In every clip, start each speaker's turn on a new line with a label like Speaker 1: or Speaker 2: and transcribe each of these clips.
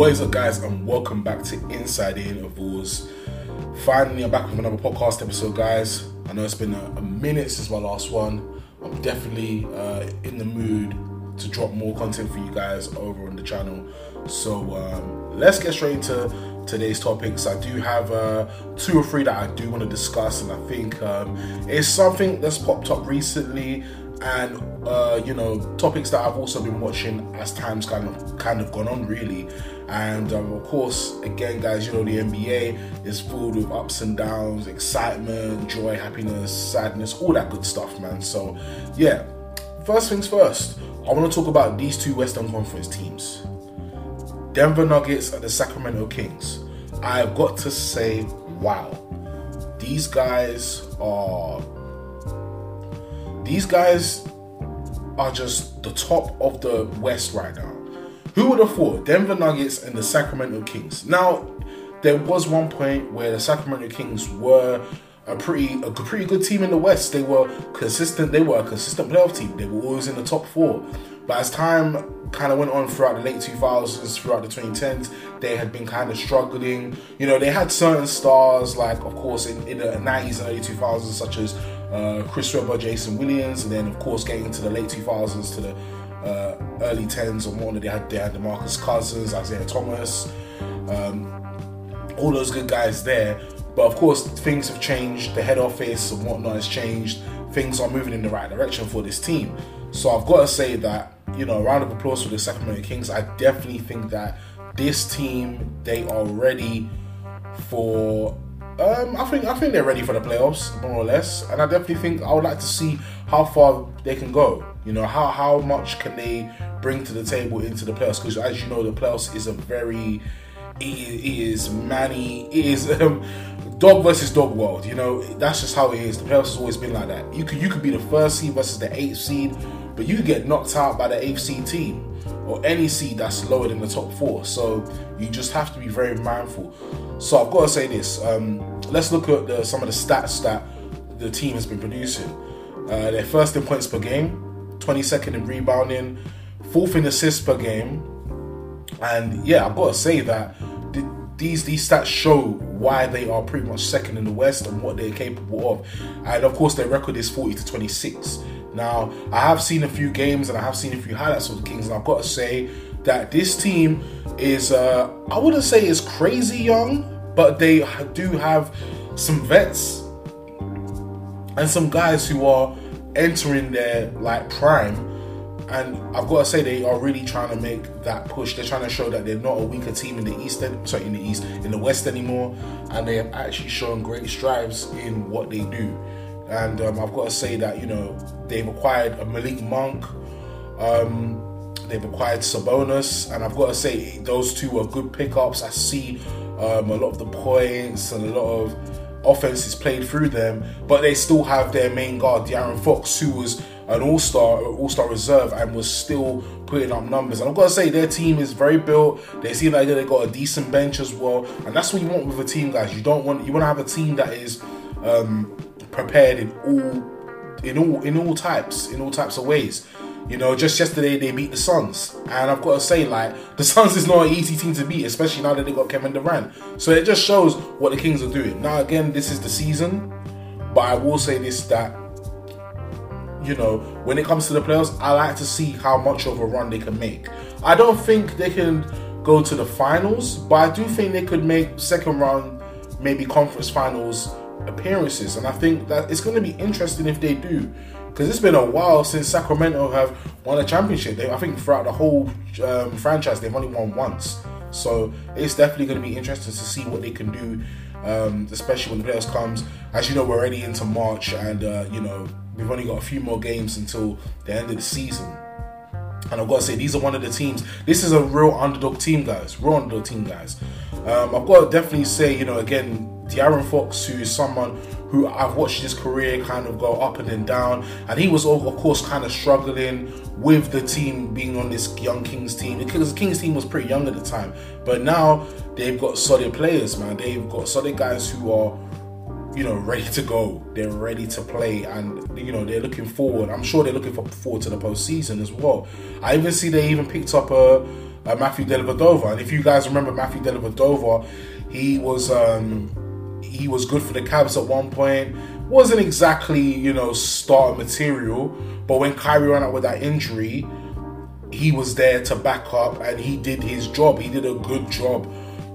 Speaker 1: What is up, guys, and welcome back to Inside the Intervals. Finally, I'm back with another podcast episode, guys. I know it's been a, a minute since my last one. I'm definitely uh, in the mood to drop more content for you guys over on the channel. So um, let's get straight into today's topics. I do have uh, two or three that I do want to discuss, and I think um, it's something that's popped up recently and uh, you know topics that I've also been watching as times kind of kind of gone on really. And um, of course again guys you know the NBA is filled with ups and downs excitement joy happiness sadness all that good stuff man. So yeah first things first I want to talk about these two Western Conference teams. Denver Nuggets and the Sacramento Kings. I've got to say wow these guys are these guys are just the top of the West right now. Who would have thought Denver Nuggets and the Sacramento Kings? Now, there was one point where the Sacramento Kings were a pretty a pretty good team in the West. They were consistent. They were a consistent playoff team. They were always in the top four. But as time kind of went on throughout the late 2000s, throughout the 2010s, they had been kind of struggling. You know, they had certain stars, like of course in, in the 90s and early 2000s, such as uh, Chris Webber, Jason Williams, and then of course getting into the late 2000s to the uh, early 10s and more. They had they had Marcus Cousins, Isaiah Thomas, um, all those good guys there. But of course, things have changed. The head office and whatnot has changed. Things are moving in the right direction for this team. So I've got to say that you know, a round of applause for the Sacramento Kings. I definitely think that this team they are ready for um, I think I think they're ready for the playoffs, more or less, and I definitely think I would like to see how far they can go. You know, how how much can they bring to the table into the playoffs? Because as you know, the playoffs is a very it is manny, it is um, dog versus dog world. You know, that's just how it is. The playoffs has always been like that. You could you could be the first seed versus the eighth seed, but you get knocked out by the eighth seed team or any seed that's lower than the top four. So you just have to be very mindful. So I've got to say this. Um, let's look at the, some of the stats that the team has been producing. Uh, they're first in points per game, 22nd in rebounding, fourth in assists per game, and yeah, I've got to say that these these stats show why they are pretty much second in the West and what they're capable of. And of course, their record is 40 to 26. Now, I have seen a few games and I have seen a few highlights of the Kings, and I've got to say that this team is, uh, I wouldn't say is crazy young, but they do have some vets and some guys who are entering their like prime. And I've got to say they are really trying to make that push. They're trying to show that they're not a weaker team in the East, sorry, in the East, in the West anymore, and they have actually shown great strides in what they do. And um, I've got to say that you know they've acquired a Malik Monk. Um, they've acquired Sabonis, and I've got to say those two are good pickups. I see um, a lot of the points and a lot of offenses played through them, but they still have their main guard, De'Aaron Fox, who was an all-star, all-star reserve, and was still putting up numbers. And I've got to say, their team is very built. They seem like they got a decent bench as well, and that's what you want with a team, guys. You don't want you want to have a team that is um, prepared in all in all in all types in all types of ways. You know, just yesterday they beat the Suns, and I've got to say, like the Suns is not an easy team to beat, especially now that they got Kevin Durant. So it just shows what the Kings are doing. Now again, this is the season, but I will say this that you know when it comes to the playoffs, I like to see how much of a run they can make. I don't think they can go to the finals, but I do think they could make second round, maybe conference finals appearances, and I think that it's going to be interesting if they do, because it's been a while since Sacramento have won a championship. They, I think throughout the whole um, franchise, they've only won once, so it's definitely going to be interesting to see what they can do, um, especially when the playoffs comes. As you know, we're already into March, and uh, you know we've only got a few more games until the end of the season. And I've got to say, these are one of the teams. This is a real underdog team, guys. Real underdog team, guys. Um, I've got to definitely say, you know, again, De'Aaron Fox, who is someone who I've watched his career kind of go up and then down, and he was of course kind of struggling with the team being on this young Kings team because the Kings team was pretty young at the time, but now they've got solid players, man. They've got solid guys who are you know, ready to go. They're ready to play, and you know, they're looking forward. I'm sure they're looking forward to the postseason as well. I even see they even picked up a, Matthew Dellavedova, and if you guys remember Matthew Dellavedova, he was um, he was good for the Cavs at one point. wasn't exactly you know starter material, but when Kyrie ran out with that injury, he was there to back up, and he did his job. He did a good job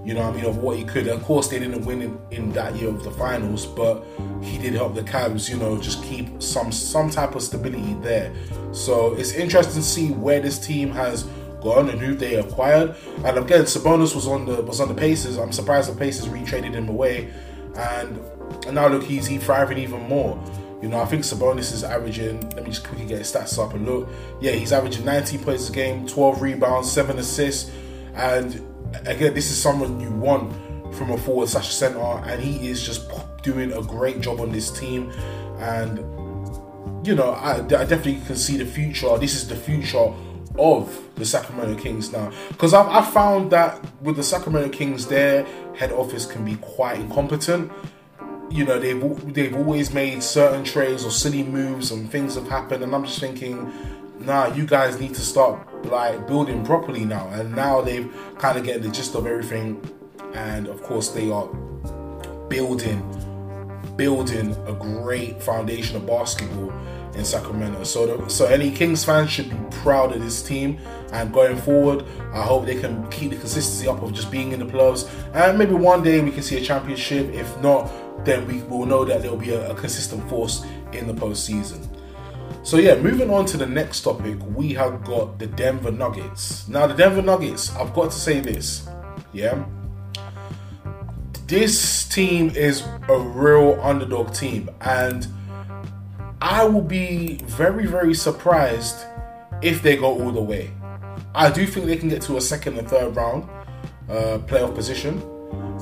Speaker 1: you know I mean, of what he could. Of course, they didn't win in, in, that year of the finals, but he did help the Cavs, you know, just keep some some type of stability there. So it's interesting to see where this team has gone and who they acquired. And again, Sabonis was on the was on the Pacers. I'm surprised the Pacers retraded him away, and, and now look, he's he thriving even more. You know, I think Sabonis is averaging. Let me just quickly get his stats up and look. Yeah, he's averaging 19 points a game, 12 rebounds, seven assists, and again, this is someone you want from a forward slash center, and he is just doing a great job on this team. And you know, I, I definitely can see the future. This is the future of the Sacramento Kings now, because I've, I've found that with the Sacramento Kings, their head office can be quite incompetent. You know, they've they've always made certain trades or silly moves, and things have happened, and I'm just thinking nah, you guys need to start like building properly now. And now they've kind of getting the gist of everything, and of course they are building, building a great foundation of basketball in Sacramento. So, the, so any Kings fans should be proud of this team. And going forward, I hope they can keep the consistency up of just being in the playoffs. And maybe one day we can see a championship. If not, then we will know that there will be a, a consistent force in the postseason. So yeah, moving on to the next topic, we have got the Denver Nuggets. Now the Denver Nuggets, I've got to say this, yeah. This team is a real underdog team, and I will be very, very surprised if they go all the way. I do think they can get to a second and third round uh, playoff position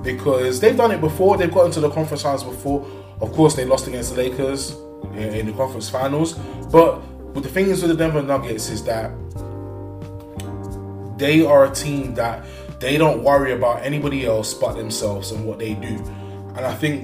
Speaker 1: because they've done it before. They've got into the conference finals before. Of course, they lost against the Lakers in the conference finals. But but the thing is with the Denver Nuggets is that they are a team that they don't worry about anybody else but themselves and what they do. And I think,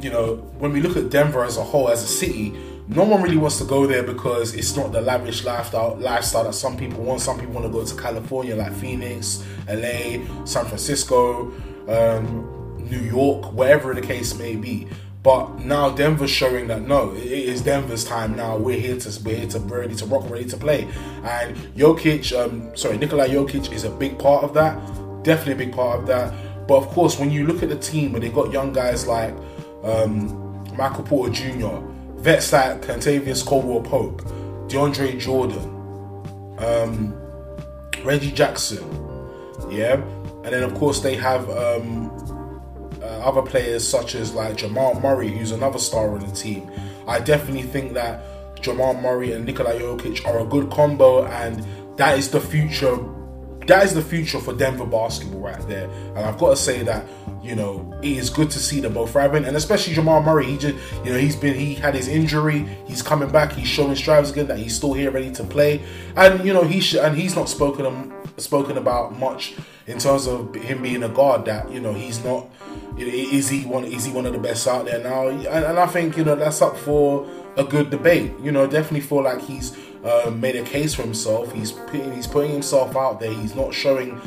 Speaker 1: you know, when we look at Denver as a whole, as a city, no one really wants to go there because it's not the lavish lifestyle lifestyle that some people want. Some people want to go to California, like Phoenix, LA, San Francisco, um, New York, wherever the case may be. But now Denver's showing that no, it is Denver's time now. We're here to we're here to ready to rock, ready to play. And Jokic, um, sorry, Nikola Jokic is a big part of that. Definitely a big part of that. But of course, when you look at the team, when they got young guys like um, Michael Porter Jr., vets like Kentavious Caldwell Pope, DeAndre Jordan, um, Reggie Jackson, yeah, and then of course they have um, uh, other players such as like Jamal Murray, who's another star on the team. I definitely think that Jamal Murray and Nikola Jokic are a good combo, and that is the future. That is the future for Denver basketball right there. And I've got to say that you know it is good to see them both thriving, and especially Jamal Murray. He just you know he's been he had his injury. He's coming back. He's showing strides again that he's still here, ready to play. And you know he should, and he's not spoken spoken about much in terms of him being a guard. That you know he's not is he one? Is he one of the best out there now? And, and I think you know that's up for a good debate. You know, definitely feel like he's uh, made a case for himself. He's he's putting himself out there. He's not showing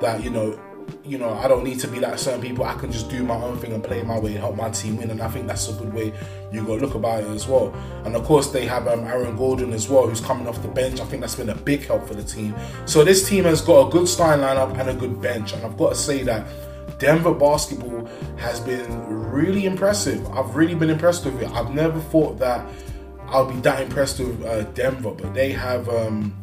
Speaker 1: that you know you know, I don't need to be like certain people. I can just do my own thing and play my way and help my team win. And I think that's a good way you to look about it as well. And of course, they have um, Aaron Gordon as well, who's coming off the bench. I think that's been a big help for the team. So this team has got a good starting lineup and a good bench. And I've got to say that Denver basketball has been really impressive. I've really been impressed with it. I've never thought that I'll be that impressed with uh, Denver, but they have um,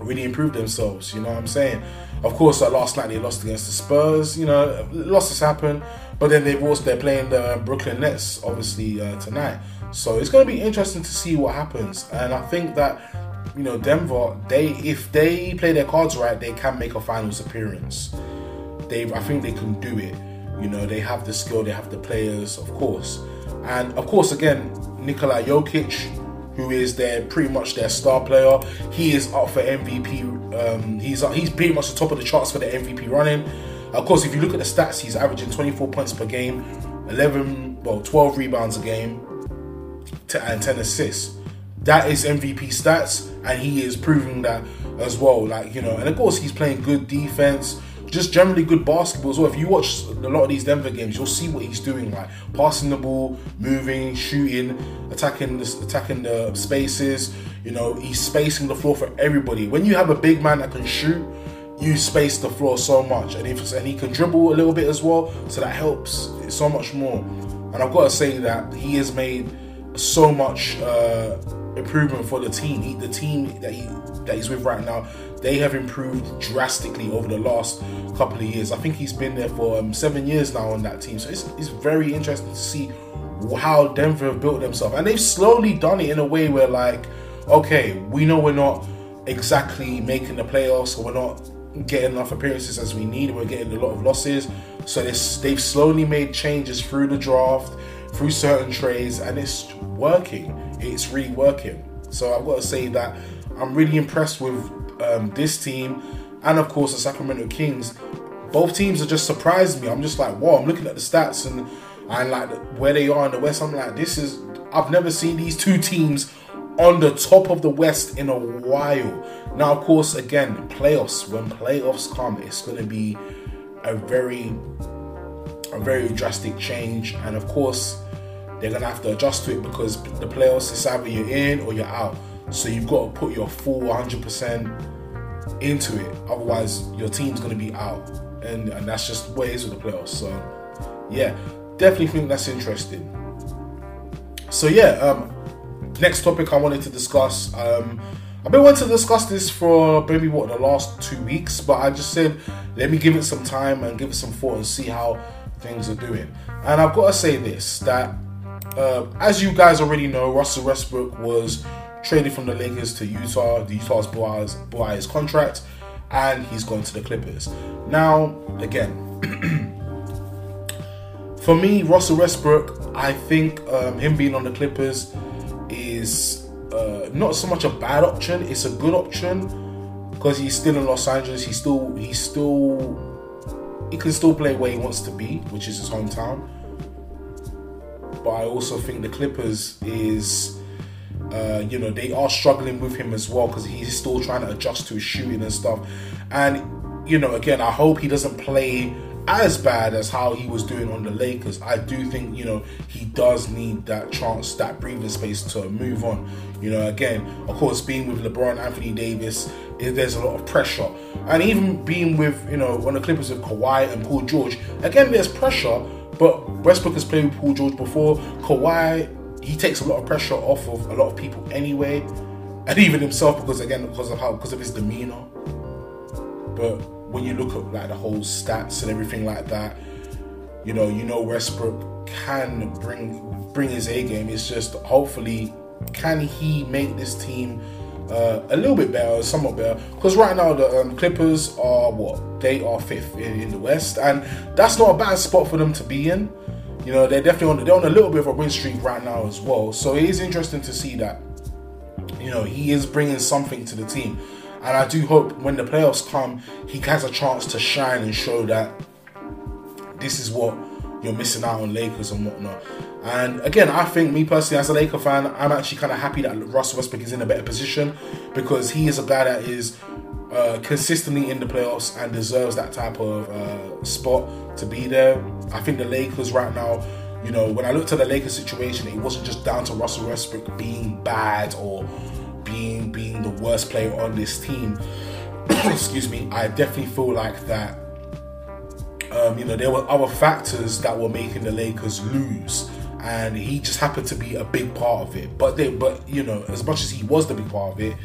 Speaker 1: really improved themselves. You know what I'm saying? Of course, uh, last night they lost against the Spurs. You know, losses happen, but then they've also they're playing the Brooklyn Nets obviously uh, tonight. So it's going to be interesting to see what happens. And I think that you know Denver, they if they play their cards right, they can make a finals appearance they I think they can do it. You know, they have the skill, they have the players, of course. And of course, again, Nikola Jokic, who is their pretty much their star player, he is up for MVP. Um, he's he's pretty much the top of the charts for the MVP running. Of course, if you look at the stats, he's averaging 24 points per game, 11 well, 12 rebounds a game and 10 assists. That is MVP stats, and he is proving that as well. Like, you know, and of course, he's playing good defense, just generally good basketball as well. If you watch a lot of these Denver games, you'll see what he's doing, like passing the ball, moving, shooting, attacking the, attacking the spaces. You know, he's spacing the floor for everybody. When you have a big man that can shoot, you space the floor so much, and if and he can dribble a little bit as well, so that helps so much more. And I've got to say that he has made so much uh, improvement for the team. He, the team that he that he's with right now, they have improved drastically over the last couple of years. I think he's been there for um, seven years now on that team, so it's, it's very interesting to see how Denver have built themselves, and they've slowly done it in a way where like, okay, we know we're not exactly making the playoffs, or we're not getting enough appearances as we need. We're getting a lot of losses, so they've slowly made changes through the draft through certain trades and it's working. It's really working. So I've got to say that I'm really impressed with um, this team and of course the Sacramento Kings. Both teams are just surprising me. I'm just like, wow, I'm looking at the stats and and like where they are in the West. I'm like, this is I've never seen these two teams on the top of the West in a while. Now, of course, again, playoffs. When playoffs come, it's going to be a very, a very drastic change, and of course, they're gonna have to adjust to it because the playoffs is either you're in or you're out. So you've got to put your full 100% into it. Otherwise, your team's gonna be out, and and that's just what it is with the playoffs. So yeah, definitely think that's interesting. So yeah, um, next topic I wanted to discuss. Um, I've been wanting to discuss this for maybe what the last two weeks, but I just said let me give it some time and give it some thought and see how things are doing. And I've got to say this that uh, as you guys already know, Russell Westbrook was traded from the Lakers to Utah. The Utah's blew his contract, and he's gone to the Clippers. Now, again, for me, Russell Westbrook, I think um, him being on the Clippers is uh, not so much a bad option. It's a good option because he's still in Los Angeles. He's still he's still he can still play where he wants to be, which is his hometown but I also think the Clippers is. Uh, you know they are struggling with him as well because he's still trying to adjust to his shooting and stuff. And you know, again, I hope he doesn't play as bad as how he was doing on the Lakers. I do think you know he does need that chance, that breathing space to move on. You know, again, of course, being with LeBron, Anthony Davis, there's a lot of pressure, and even being with you know on the Clippers with Kawhi and Paul George, again, there's pressure but Westbrook has played with Paul George before. Kawhi, he takes a lot of pressure off of a lot of people anyway, and even himself because again because of how because of his demeanor. But when you look at like the whole stats and everything like that, you know, you know Westbrook can bring bring his A game. It's just hopefully can he make this team uh, a little bit better, somewhat better. Because right now the um, Clippers are what they are fifth in, in, the West, and that's not a bad spot for them to be in. You know, they're definitely on they're on a little bit of a win streak right now as well. So it is interesting to see that. You know, he is bringing something to the team, and I do hope when the playoffs come, he has a chance to shine and show that this is what you're missing out on Lakers and whatnot. And again, I think me personally, as a Laker fan, I'm actually kind of happy that Russell Westbrook is in a better position because he is a guy that is uh, consistently in the playoffs and deserves that type of uh, spot to be there. I think the Lakers right now, you know, when I looked at the Lakers situation, it wasn't just down to Russell Westbrook being bad or being being the worst player on this team. Excuse me. I definitely feel like that um, you know, there were other factors that were making the Lakers lose, and he just happened to be a big part of it. But they, but you know, as much as he was the big part of it,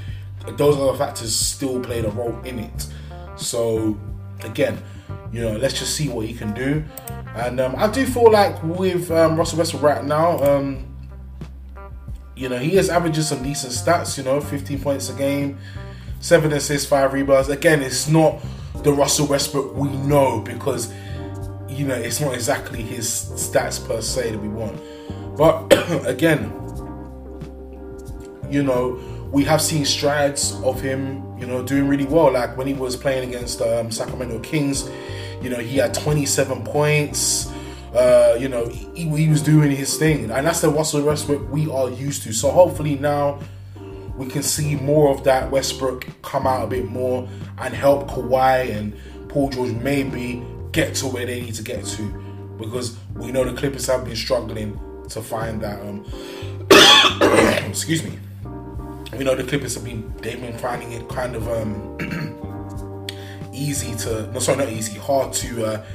Speaker 1: those other factors still played a role in it. So again, you know, let's just see what he can do. And um, I do feel like with um, Russell Westbrook right now, um, you know, he is averaging some decent stats. You know, 15 points a game, seven assists, five rebounds. Again, it's not the Russell Westbrook we know because you know it's not exactly his stats per se that we want. But again, you know, we have seen strides of him, you know, doing really well. Like when he was playing against um, Sacramento Kings, you know, he had 27 points, Uh, you know, he, he, was doing his thing, and that's the Russell Westbrook we are used to. So hopefully now we can see more of that Westbrook come out a bit more and help Kawhi and Paul George maybe get to where they need to get to, because we know the Clippers have been struggling to find that. Um, excuse me. We know the Clippers have been they've been finding it kind of um, easy to no sorry not easy hard to uh,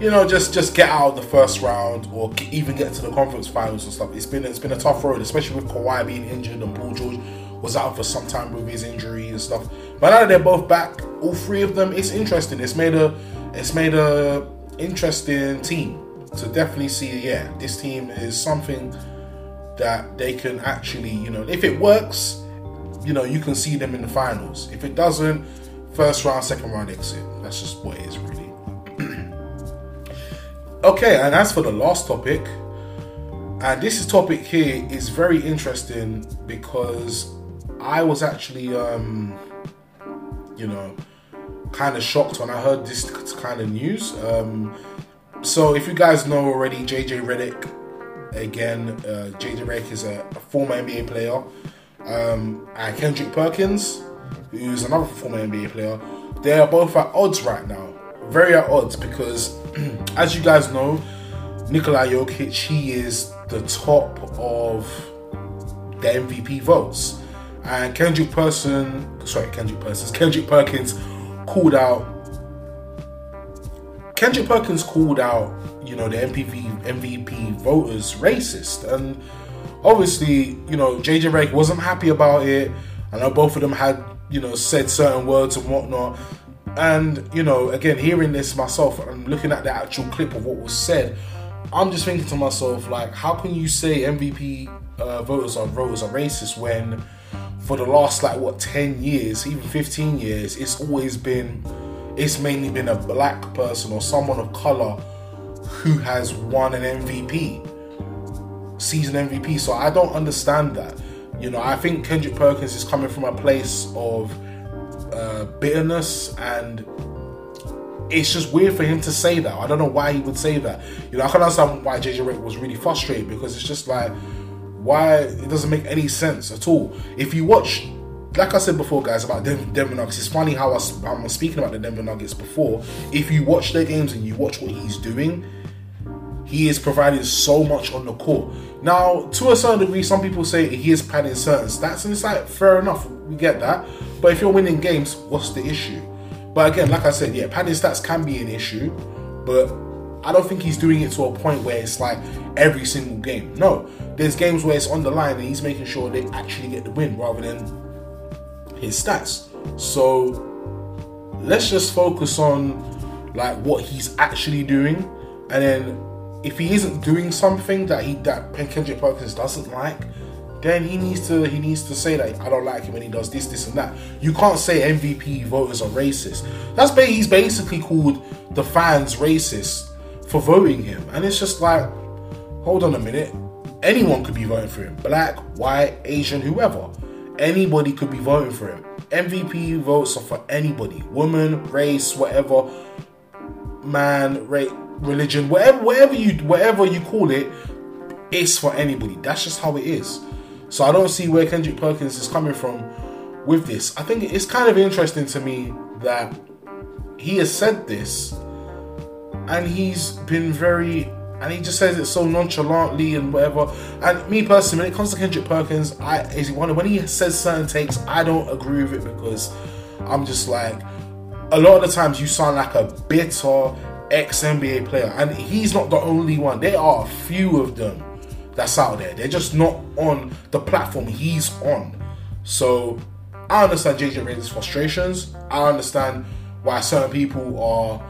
Speaker 1: you know, just just get out of the first round or even get to the conference finals and stuff. It's been it's been a tough road, especially with Kawhi being injured and Paul George was out for some time with his injury and stuff. But now that they're both back, all three of them, it's interesting. It's made a it's made a interesting team to definitely see. Yeah, this team is something that they can actually, you know, if it works, you know, you can see them in the finals. If it doesn't, first round, second round exit. That's just what it is, really. Okay, and as for the last topic, and this topic here is very interesting because I was actually, um, you know, kind of shocked when I heard this kind of news. Um, so, if you guys know already, JJ Redick, again, uh, JJ Redick is a, a, former NBA player, um, and Kendrick Perkins, who's another former NBA player, they are both at odds right now very at odds because, as you guys know, Nikola Jokic, he is the top of the MVP votes. And Kendrick Person, sorry, Kendrick Persons, Kendrick Perkins called out. Kendrick Perkins called out, you know, the MVP MVP voters racist, and obviously, you know, JJ Redick wasn't happy about it. I know both of them had, you know, said certain words and whatnot. And you know, again, hearing this myself and looking at the actual clip of what was said, I'm just thinking to myself, like, how can you say MVP uh, voters are voters are racist when, for the last like what 10 years, even 15 years, it's always been, it's mainly been a black person or someone of color who has won an MVP, season MVP. So I don't understand that. You know, I think Kendrick Perkins is coming from a place of uh, bitterness and it's just weird for him to say that. I don't know why he would say that. You know, I can understand why JJ Redick was really frustrated because it's just like, why it doesn't make any sense at all. If you watch, like I said before, guys, about Denver, Nuggets, it's funny how I, I'm speaking about the Denver Nuggets before. If you watch their games and you watch what he's doing, he is providing so much on the court. Now, to a certain degree, some people say he is padding certain stats, and it's like fair enough, we get that. But if you're winning games, what's the issue? But again, like I said, yeah, padding stats can be an issue, but I don't think he's doing it to a point where it's like every single game. No, there's games where it's on the line and he's making sure they actually get the win rather than his stats. So let's just focus on like what he's actually doing, and then if he isn't doing something that he that Kendrick Perkins doesn't like, then he needs to he needs to say that I don't like him when he does this, this, and that. You can't say MVP voters are racist. That's he's basically called the fans racist for voting him, and it's just like, hold on a minute. Anyone could be voting for him, black, white, Asian, whoever. Anybody could be voting for him. MVP votes are for anybody, woman, race, whatever, man, race, religion, whatever, whatever you, whatever you call it, it's for anybody. That's just how it is. So I don't see where Kendrick Perkins is coming from with this. I think it's kind of interesting to me that he has said this and he's been very and he just says it so nonchalantly and whatever. And me personally, when it comes to Kendrick Perkins, I is one when he says certain takes, I don't agree with it because I'm just like a lot of the times you sound like a bitter ex NBA player, and he's not the only one. There are a few of them that's out there. They're just not on the platform he's on. So I understand JJ Redick's frustrations. I understand why certain people are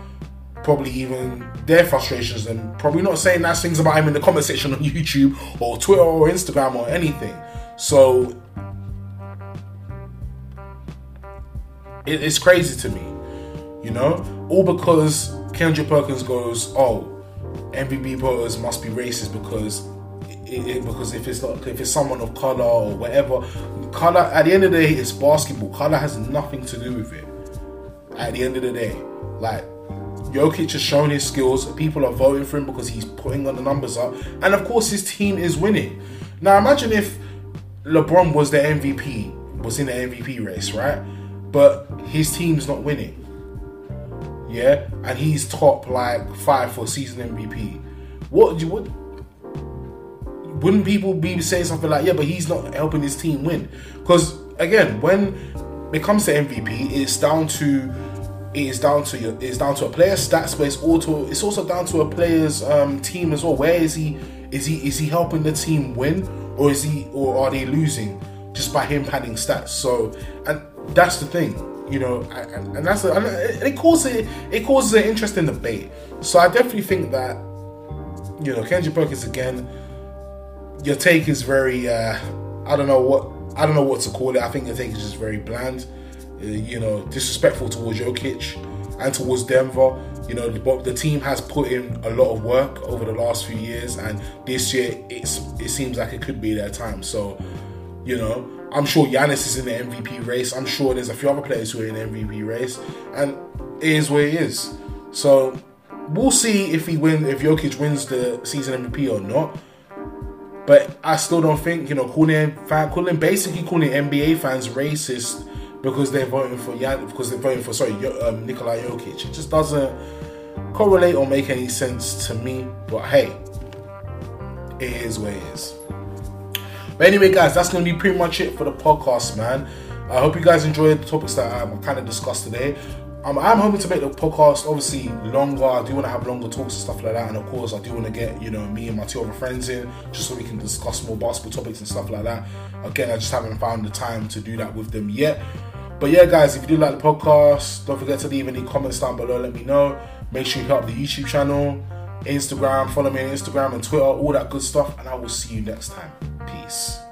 Speaker 1: probably even their frustrations and probably not saying nice things about him in the comment section on YouTube or Twitter or Instagram or anything. So it, it's crazy to me, you know, all because Kendrick Perkins goes, "Oh, MVP voters must be racist because it, it, because if it's not if it's someone of color or whatever, color at the end of the day it's basketball. Color has nothing to do with it. At the end of the day, like Jokic has shown his skills. People are voting for him because he's putting on the numbers up, and of course his team is winning. Now imagine if LeBron was the MVP, was in the MVP race, right? But his team's not winning. Yeah, and he's top like five for season MVP. What would wouldn't people be saying something like, yeah, but he's not helping his team win? Because again, when it comes to MVP, it's down to it is down to your it's down to a player's stats, but it's also it's also down to a player's um, team as well. Where is he? Is he is he helping the team win, or is he or are they losing just by him padding stats? So and that's the thing, you know, and, and that's a, and it causes it causes an interesting debate. So I definitely think that you know Kendrick Perkins again. Your take is very uh, I don't know what I don't know what to call it. I think your take is just very bland. Uh, you know, disrespectful towards Jokic and towards Denver. You know, the, the, team has put in a lot of work over the last few years, and this year it's it seems like it could be their time. So, you know, I'm sure Giannis is in the MVP race. I'm sure there's a few other players who are in the MVP race, and it is where it is. So, we'll see if he win if Jokic wins the season MVP or not. But I still don't think you know calling calling basically calling NBA fans racist because they're voting for Jan, because they're voting for sorry um, Nikola Jokic. It just doesn't correlate or make any sense to me. But hey, it is what it is. But anyway, guys, that's gonna be pretty much it for the podcast, man. I hope you guys enjoyed the topics that um, I kind of discussed today. Um, I'm hoping to make the podcast obviously longer. I do want to have longer talks and stuff like that, and of course, I do want to get you know me and my two other friends in just so we can discuss more basketball topics and stuff like that. Again, I just haven't found the time to do that with them yet. But yeah, guys, if you do like the podcast, don't forget to leave any comments down below. Let me know. Make sure you help the YouTube channel, Instagram, follow me on Instagram and Twitter, all that good stuff, and I will see you next time. Peace.